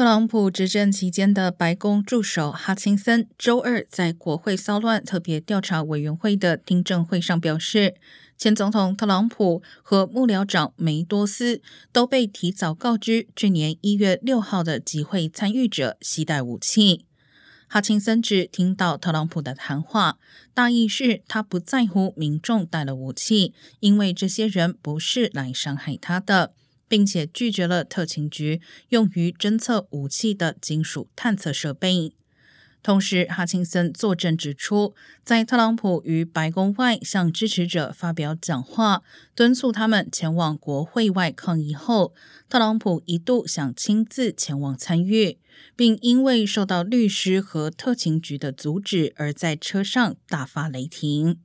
特朗普执政期间的白宫助手哈钦森周二在国会骚乱特别调查委员会的听证会上表示，前总统特朗普和幕僚长梅多斯都被提早告知去年一月六号的集会参与者携带武器。哈钦森只听到特朗普的谈话，大意是他不在乎民众带了武器，因为这些人不是来伤害他的。并且拒绝了特勤局用于侦测武器的金属探测设备。同时，哈钦森作证指出，在特朗普于白宫外向支持者发表讲话，敦促他们前往国会外抗议后，特朗普一度想亲自前往参与，并因为受到律师和特勤局的阻止，而在车上大发雷霆。